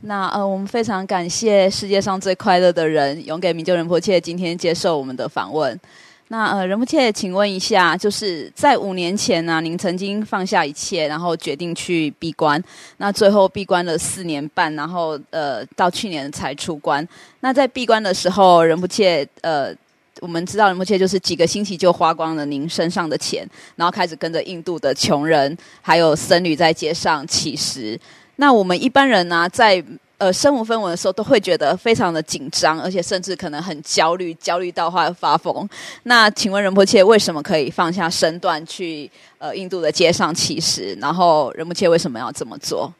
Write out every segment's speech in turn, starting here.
那呃，我们非常感谢世界上最快乐的人，勇给明就仁波切今天接受我们的访问。那呃，仁波切，请问一下，就是在五年前呢，您曾经放下一切，然后决定去闭关，那最后闭关了四年半，然后呃，到去年才出关。那在闭关的时候，仁波切呃。我们知道仁波切就是几个星期就花光了您身上的钱，然后开始跟着印度的穷人还有僧侣在街上乞食。那我们一般人呢，在呃身无分文的时候，都会觉得非常的紧张，而且甚至可能很焦虑，焦虑到会发疯。那请问仁波切为什么可以放下身段去呃印度的街上乞食？然后仁波切为什么要这么做？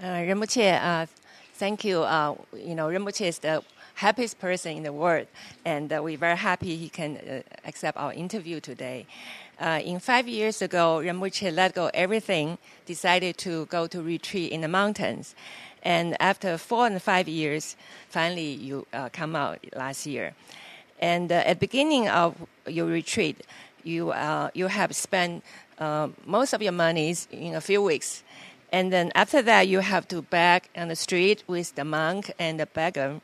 呃，仁波切啊，Thank you 啊，You know 仁波切 is the happiest person in the world, and uh, we're very happy he can uh, accept our interview today. Uh, in five years ago, Rinpoche let go everything, decided to go to retreat in the mountains. And after four and five years, finally you uh, come out last year. And uh, at the beginning of your retreat, you, uh, you have spent most of your monies in a few weeks. And then after that, you have to beg on the street with the monk and the beggar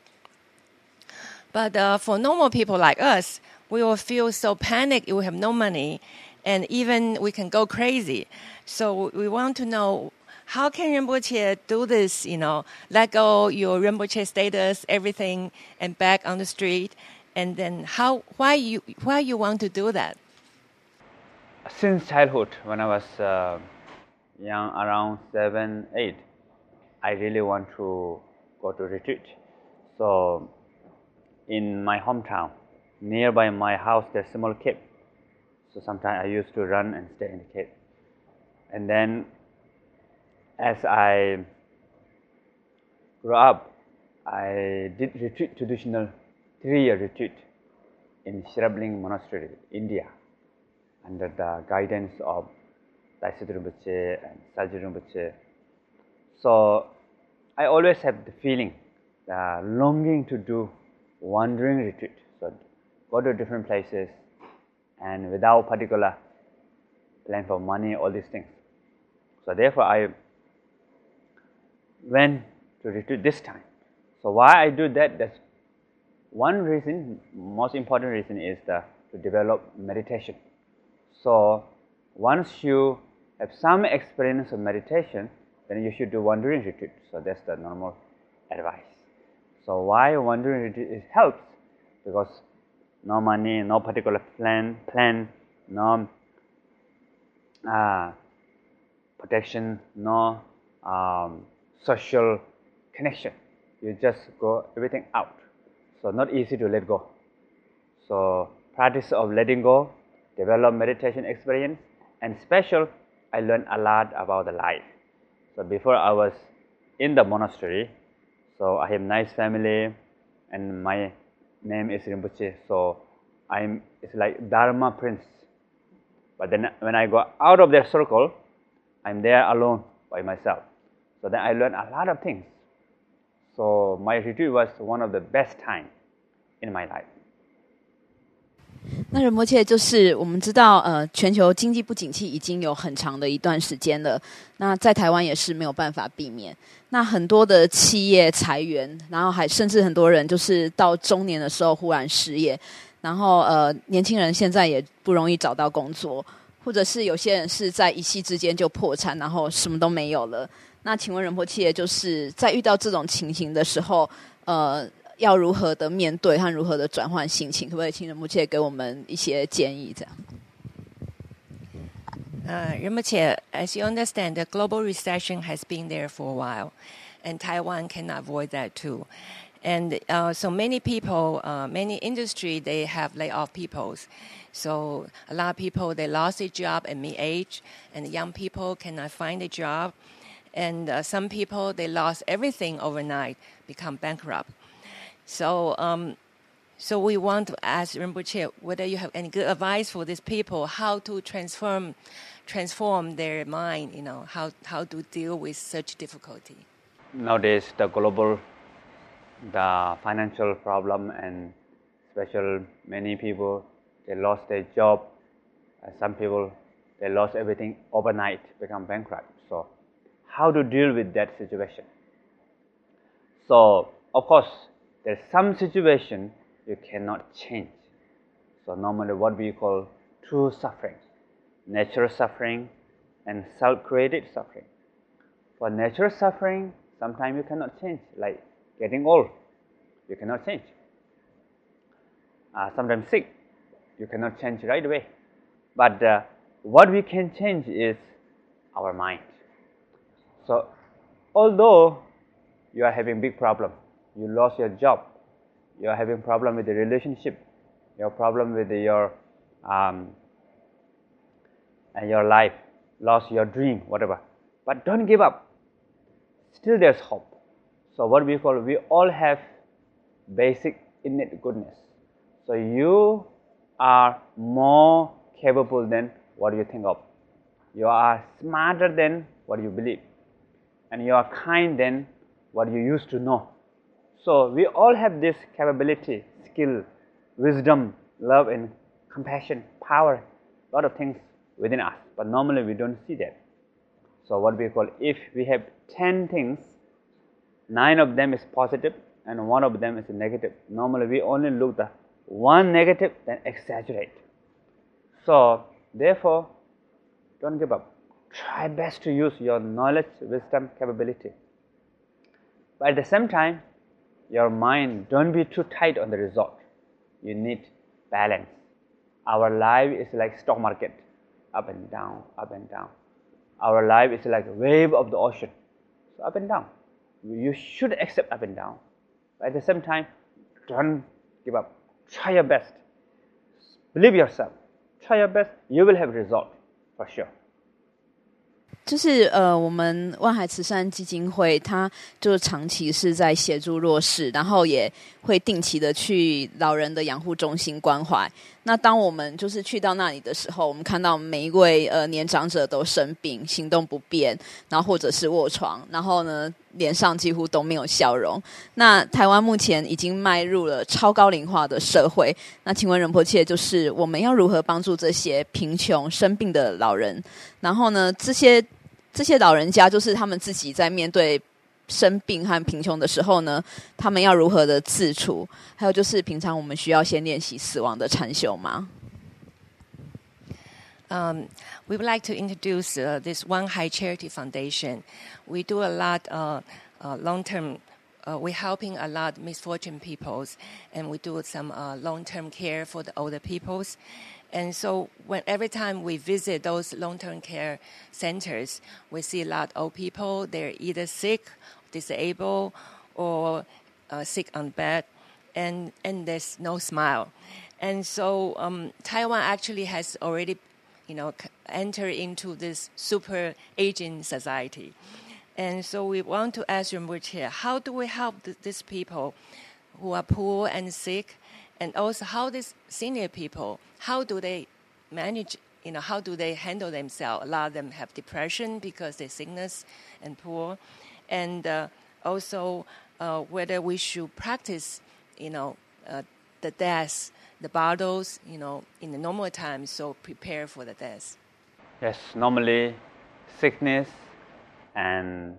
but uh, for normal people like us, we will feel so panicked. We have no money, and even we can go crazy. So we want to know how can Rinpoche do this? You know, let go your Rinpoche status, everything, and back on the street. And then how? Why you? Why you want to do that? Since childhood, when I was uh, young, around seven, eight, I really want to go to retreat. So in my hometown. Nearby my house, there's a small cave. So sometimes I used to run and stay in the cave. And then as I grew up, I did retreat, traditional three-year retreat in Sherab Ling Monastery, India, under the guidance of Daisy Rinpoche and Saljay Rinpoche. So I always have the feeling, the longing to do wandering retreat. So go to different places and without particular plan for money, all these things. So therefore I went to retreat this time. So why I do that, that's one reason, most important reason is the, to develop meditation. So once you have some experience of meditation, then you should do wandering retreat. So that's the normal advice. So why wandering retreat helps? Because no money, no particular plan, plan, no uh, protection, no um, social connection. You just go everything out. So not easy to let go. So practice of letting go, develop meditation experience, and special, I learned a lot about the life. So before I was in the monastery, so I have nice family, and my name is Rinpoche. So I'm it's like Dharma Prince. But then when I go out of their circle, I'm there alone by myself. So then I learn a lot of things. So my retreat was one of the best time in my life. 那仁波切就是我们知道，呃，全球经济不景气已经有很长的一段时间了。那在台湾也是没有办法避免。那很多的企业裁员，然后还甚至很多人就是到中年的时候忽然失业。然后呃，年轻人现在也不容易找到工作，或者是有些人是在一夕之间就破产，然后什么都没有了。那请问仁波切就是在遇到这种情形的时候，呃。要如何的面对和如何的转换心情，可不可以请仁波切给我们一些建议？这样。Uh, as you understand, the global recession has been there for a while, and Taiwan can avoid that too. And uh, so many people, uh, many industry, they have laid off people. So a lot of people, they lost their job at mid-age, and young people cannot find a job. And uh, some people, they lost everything overnight, become bankrupt. So, um, so we want to ask Rinpoche whether you have any good advice for these people, how to transform, transform their mind, you know, how, how to deal with such difficulty. Nowadays, the global, the financial problem and special many people, they lost their job. Uh, some people, they lost everything overnight, become bankrupt. So how to deal with that situation. So, of course, there's some situation you cannot change. So, normally, what we call true suffering, natural suffering, and self created suffering. For natural suffering, sometimes you cannot change, like getting old, you cannot change. Uh, sometimes sick, you cannot change right away. But uh, what we can change is our mind. So, although you are having big problem, you lost your job, you are having problem with the relationship, your problem with your um, and your life, lost your dream, whatever. But don't give up. Still, there's hope. So, what we call we all have basic innate goodness. So, you are more capable than what you think of. You are smarter than what you believe, and you are kind than what you used to know. So, we all have this capability, skill, wisdom, love, and compassion, power, a lot of things within us. But normally we don't see that. So, what we call if we have 10 things, nine of them is positive and one of them is negative. Normally we only look the one negative, then exaggerate. So, therefore, don't give up. Try best to use your knowledge, wisdom, capability. But at the same time, your mind don't be too tight on the result. You need balance. Our life is like stock market, up and down, up and down. Our life is like wave of the ocean, so up and down. You should accept up and down. But at the same time, don't give up. Try your best. Believe yourself. Try your best. You will have result for sure. 就是呃，我们万海慈善基金会，它就是长期是在协助弱势，然后也会定期的去老人的养护中心关怀。那当我们就是去到那里的时候，我们看到每一位呃年长者都生病、行动不便，然后或者是卧床，然后呢脸上几乎都没有笑容。那台湾目前已经迈入了超高龄化的社会，那请问仁波切，就是我们要如何帮助这些贫穷生病的老人？然后呢，这些这些老人家就是他们自己在面对生病和贫穷的时候呢，他们要如何的自处？还有就是平常我们需要先练习死亡的禅修吗？Um, we would like to introduce uh, this One High Charity Foundation. We do a lot uh, uh, long term. Uh, we're helping a lot misfortune peoples, and we do some uh, long term care for the older peoples. And so when every time we visit those long-term care centers, we see a lot of old people. They're either sick, disabled, or uh, sick on bed, and and there's no smile. And so um, Taiwan actually has already, you know, entered into this super aging society. And so we want to ask Rinpoche, how do we help th- these people who are poor and sick? And also how these senior people how do they manage you know how do they handle themselves? A lot of them have depression because they're sickness and poor. And uh, also uh, whether we should practice you know uh, the death the battles you know in the normal times so prepare for the death yes normally sickness and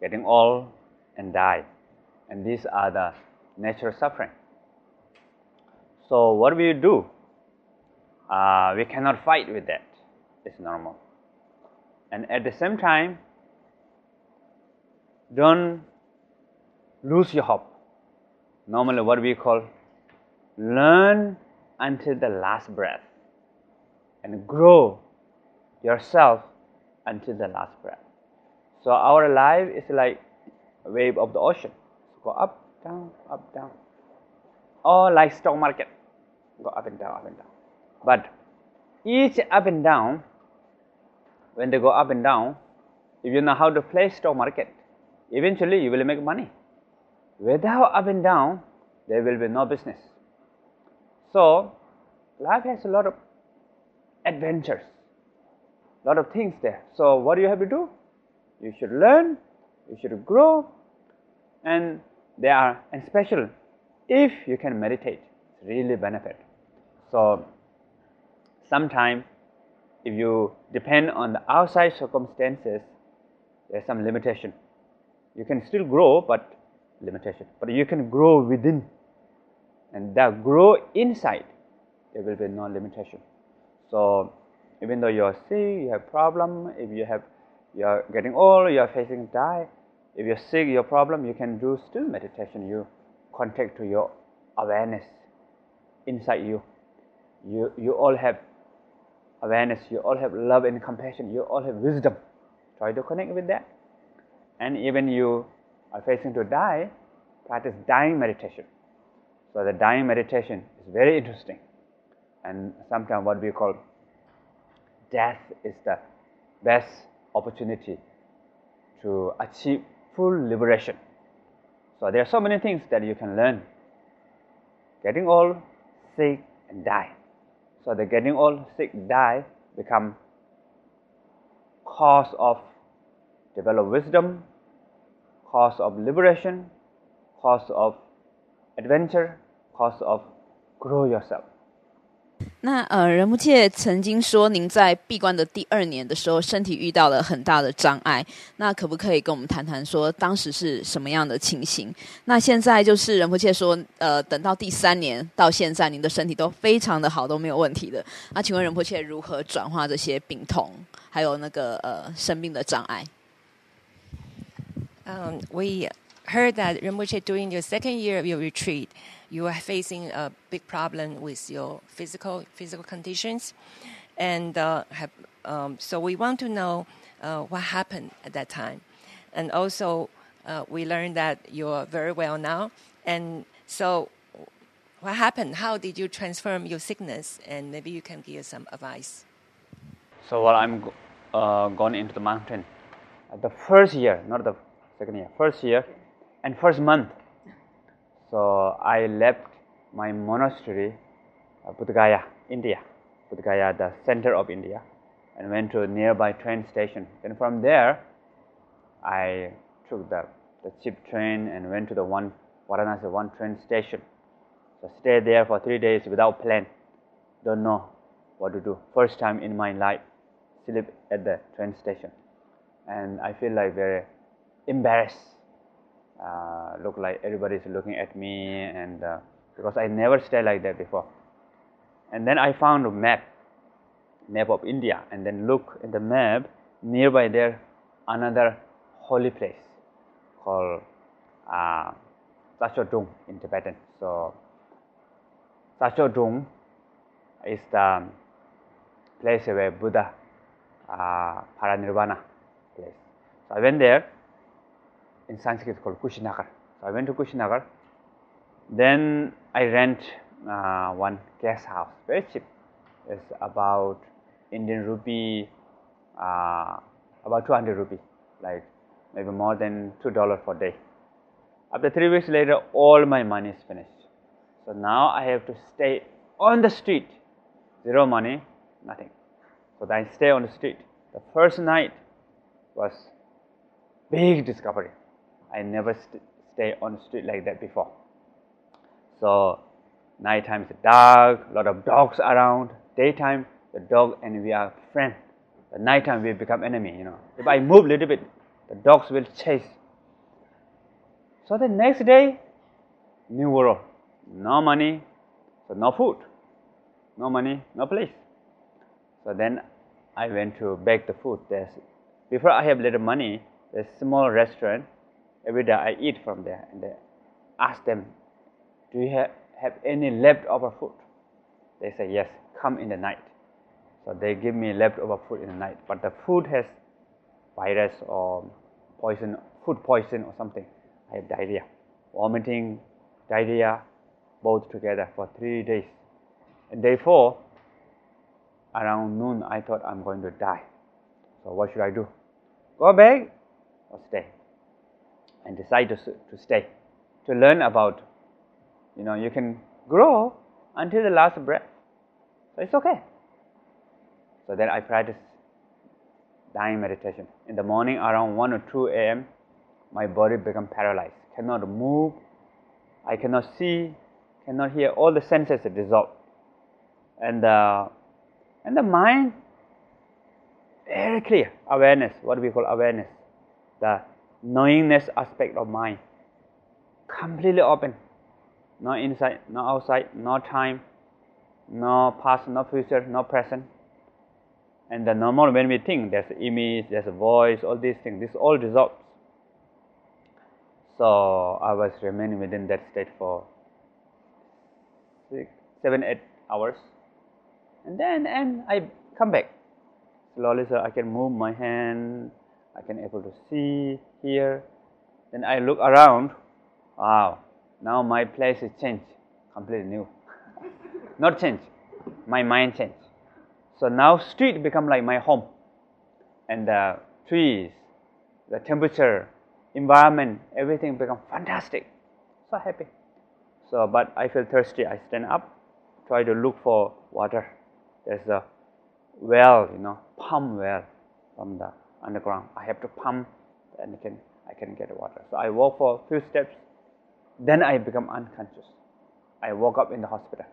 getting old and die and these are the natural suffering so what you do? Uh, we cannot fight with that. It's normal. And at the same time, don't lose your hope. Normally, what we call learn until the last breath and grow yourself until the last breath. So our life is like a wave of the ocean. Go up, down, up, down. Or like stock market go up and down, up and down. But each up and down, when they go up and down, if you know how to play stock market, eventually you will make money. Without up and down, there will be no business. So, life has a lot of adventures, a lot of things there. So, what do you have to do? You should learn, you should grow, and they are, and special if you can meditate, it's really benefit. So, sometimes if you depend on the outside circumstances, there's some limitation. You can still grow, but limitation. But you can grow within, and that grow inside, there will be no limitation. So even though you are sick, you have problem, if you have you are getting old, you are facing die, if you're sick, your problem, you can do still meditation. You contact to your awareness inside you. You you all have awareness, you all have love and compassion, you all have wisdom. Try to connect with that. And even you are facing to die, practice dying meditation. So the dying meditation is very interesting. And sometimes what we call death is the best opportunity to achieve full liberation. So there are so many things that you can learn. Getting old, sick, and die. So the getting old, sick, die become cause of develop wisdom, cause of liberation, cause of adventure, cause of grow yourself. 那呃，仁波切曾经说，您在闭关的第二年的时候，身体遇到了很大的障碍。那可不可以跟我们谈谈，说当时是什么样的情形？那现在就是仁波切说，呃，等到第三年到现在，您的身体都非常的好，都没有问题的。那请问仁波切如何转化这些病痛，还有那个呃生病的障碍？Um, we heard that Rinpoche during your second year of your retreat. You are facing a big problem with your physical physical conditions, and uh, have, um, so we want to know uh, what happened at that time, and also uh, we learned that you're very well now, and so what happened? How did you transform your sickness? And maybe you can give some advice. So while I'm uh, gone into the mountain, the first year, not the second year, first year, and first month, so I left my monastery, uh, India, Buddha Gaya, the center of India, and went to a nearby train station. And from there, I took the, the cheap train and went to the one Varanasi one train station. So stayed there for three days without plan. Don't know what to do. First time in my life, sleep at the train station, and I feel like very embarrassed uh, look like everybody is looking at me and uh, because I never stayed like that before. And then I found a map, map of India, and then look in the map nearby there another holy place called uh, Sachodong in Tibetan. So Sachodong is the place where Buddha uh, parinirvana place. So I went there in Sanskrit called Kushinagar. So I went to Kushinagar. Then I rent uh, one guest house, very cheap. It's about Indian rupee, uh, about 200 rupee, like maybe more than two dollars per day. After three weeks later, all my money is finished. So now I have to stay on the street, zero money, nothing. So I stay on the street. The first night was big discovery. I never st- stay on the street like that before. So nighttime is dark, a lot of dogs around. Daytime, the dog and we are friends. But nighttime we become enemy. You know, if I move a little bit, the dogs will chase. So the next day, new world, no money, so no food, no money, no place. So then I went to beg the food. There's, before I have little money, there's small restaurant every day I eat from there and I ask them, do you have, have any leftover food? They say, yes, come in the night. So they give me leftover food in the night, but the food has virus or poison, food poison or something. I have diarrhea, vomiting, diarrhea, both together for three days. And day four, around noon, I thought I'm going to die. So what should I do? Go back or stay? And decide to, to stay, to learn about, you know, you can grow until the last breath. So it's okay. So then I practice dying meditation. In the morning around 1 or 2 a.m., my body become paralyzed, cannot move, I cannot see, cannot hear, all the senses are dissolved. And, uh, and the mind, very clear, awareness, what we call awareness, the knowingness aspect of mind completely open. No inside, no outside, no time, no past, no future, no present. And the normal when we think there's image, there's a voice, all these things, this all dissolves. So I was remaining within that state for six, seven, eight hours. And then and I come back. Slowly so I can move my hand, I can able to see, here. Then I look around, wow, now my place is changed, completely new. Not changed, my mind changed. So now street become like my home. And the trees, the temperature, environment, everything become fantastic. So happy. So, but I feel thirsty. I stand up, try to look for water. There's a well, you know, pump well from the underground. I have to pump, and I can I can get water. So I walk for a few steps, then I become unconscious. I woke up in the hospital.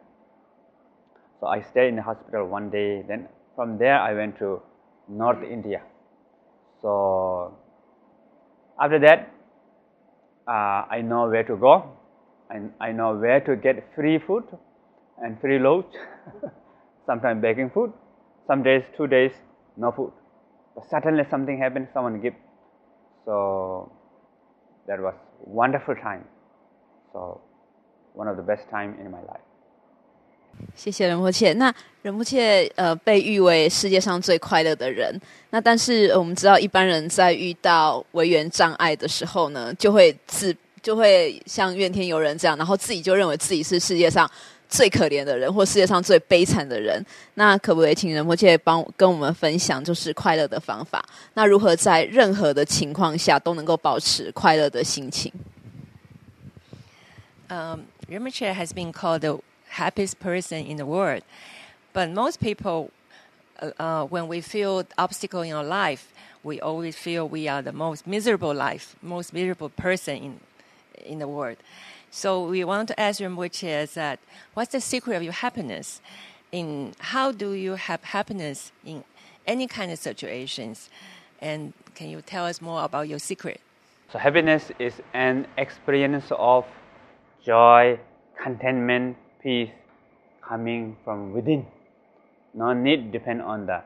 So I stayed in the hospital one day. Then from there I went to North India. So after that, uh, I know where to go. and I know where to get free food and free load. Sometimes baking food. Some days, two days, no food suddenly something happened, someone give. So that was wonderful time. So one of the best time in my life. 谢谢仁波切。那仁波切呃被誉为世界上最快乐的人。那但是、呃、我们知道，一般人在遇到违缘障碍的时候呢，就会自就会像怨天尤人这样，然后自己就认为自己是世界上最可怜的人，或世界上最悲惨的人。那可不可以请仁波切帮跟我们分享，就是快乐的方法？那如何在任何的情况下都能够保持快乐的心情？Um, Rinpoche has been called the happiest person in the world. But most people, uh, uh, when we feel obstacle in our life, we always feel we are the most miserable life, most miserable person in in the world. So we want to ask you, which is that what's the secret of your happiness? In how do you have happiness in any kind of situations? And can you tell us more about your secret? So happiness is an experience of joy, contentment, peace coming from within. No need depend on the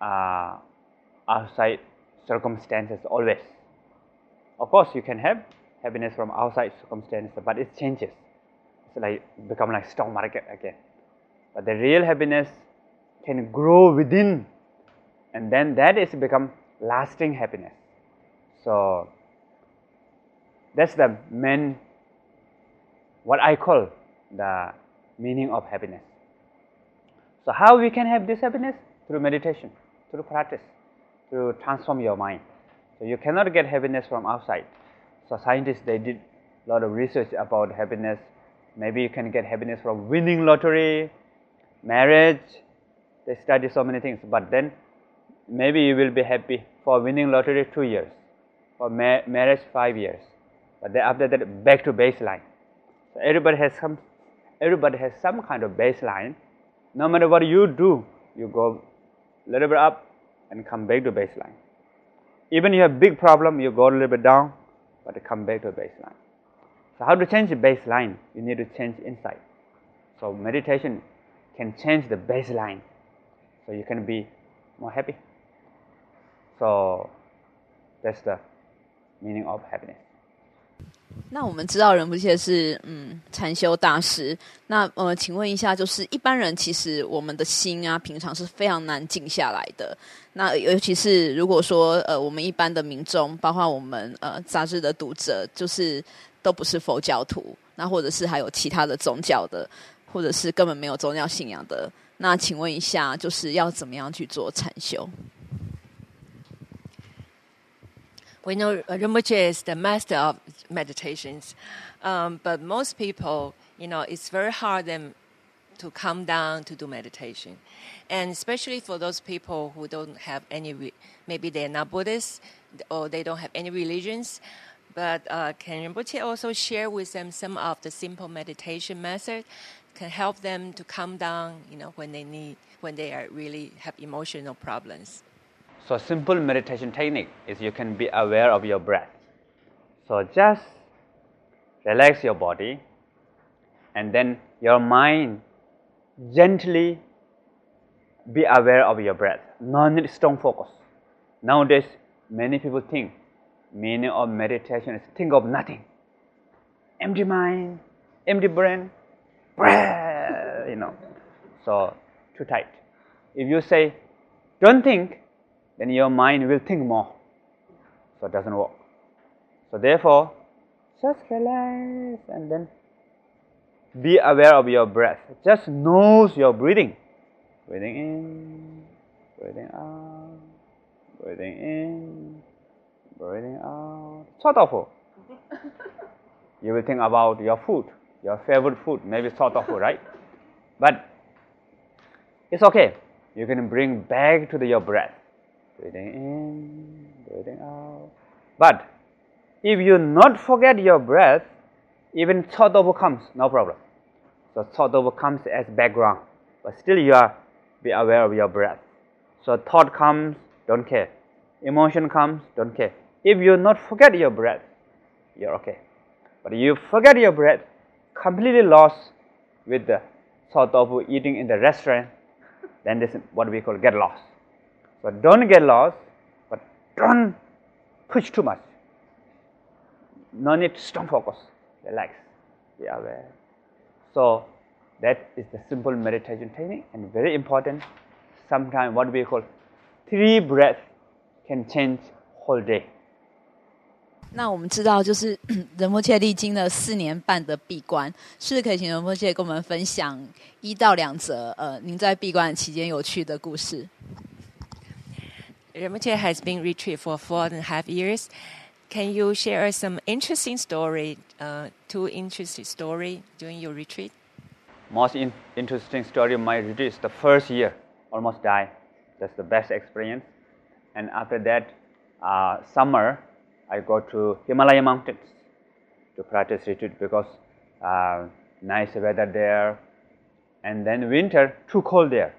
uh, outside circumstances always. Of course, you can have happiness from outside circumstances, but it changes. It's like become like stock market again. But the real happiness can grow within, and then that is become lasting happiness. So that's the main what I call the meaning of happiness. So how we can have this happiness? Through meditation, through practice, to transform your mind. So you cannot get happiness from outside. So scientists they did a lot of research about happiness. Maybe you can get happiness from winning lottery, marriage. They study so many things, but then maybe you will be happy for winning lottery two years, for ma- marriage five years, but then after that back to baseline. So everybody has some everybody has some kind of baseline. No matter what you do, you go a little bit up and come back to baseline. Even you have big problem, you go a little bit down, but to come back to the baseline. So how to change the baseline? You need to change inside. So meditation can change the baseline, so you can be more happy. So that's the meaning of happiness. 那我们知道仁波切是嗯禅修大师，那呃，请问一下，就是一般人其实我们的心啊，平常是非常难静下来的。那尤其是如果说呃，我们一般的民众，包括我们呃杂志的读者，就是都不是佛教徒，那或者是还有其他的宗教的，或者是根本没有宗教信仰的，那请问一下，就是要怎么样去做禅修？？We know Rinpoche is the master of meditations, um, but most people, you know, it's very hard them to come down to do meditation, and especially for those people who don't have any, re- maybe they're not Buddhists or they don't have any religions. But uh, can Rinpoche also share with them some of the simple meditation methods can help them to calm down, you know, when they need, when they are really have emotional problems? So simple meditation technique is you can be aware of your breath. So just relax your body and then your mind gently be aware of your breath. No need strong focus. Nowadays, many people think meaning of meditation is think of nothing. Empty mind, empty brain, breath, you know. So too tight. If you say don't think, then your mind will think more. So it doesn't work. So therefore, just relax and then be aware of your breath. Just nose your breathing. Breathing in, breathing out, breathing in, breathing out. Sort of. you will think about your food, your favorite food, maybe sort of, right? But it's okay. You can bring back to the, your breath. Breathing in, breathing out. But if you not forget your breath, even thought over comes, no problem. So thought over comes as background, but still you are be aware of your breath. So thought comes, don't care. Emotion comes, don't care. If you not forget your breath, you're okay. But you forget your breath, completely lost with the thought of eating in the restaurant, then this is what we call get lost. So don't get lost, but don't push too much. No need to strong focus. Relax. Be aware. So that is the simple meditation technique and very important. Sometimes what we call three breaths can change whole day. 那我们知道，就是仁波切历经了四年半的闭关，是不是可以请仁波切跟我们分享一到两则呃，您在闭关期间有趣的故事 ？Rinpoche has been retreat for four and a half years. Can you share some interesting story, uh, two interesting story during your retreat? Most in interesting story of my retreat is the first year, almost died. That's the best experience. And after that, uh, summer, I go to Himalaya mountains to practice retreat because uh, nice weather there. And then winter, too cold there.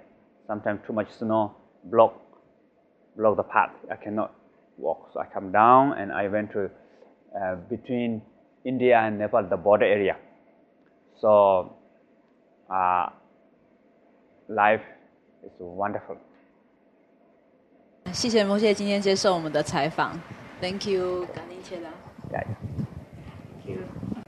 Sometimes too much snow block block the path. I cannot walk. So I come down and I went to uh, between India and Nepal, the border area. So uh, life is wonderful. 谢谢摩谢今天接受我们的采访。Thank you，感谢啦。Yeah. Thank you.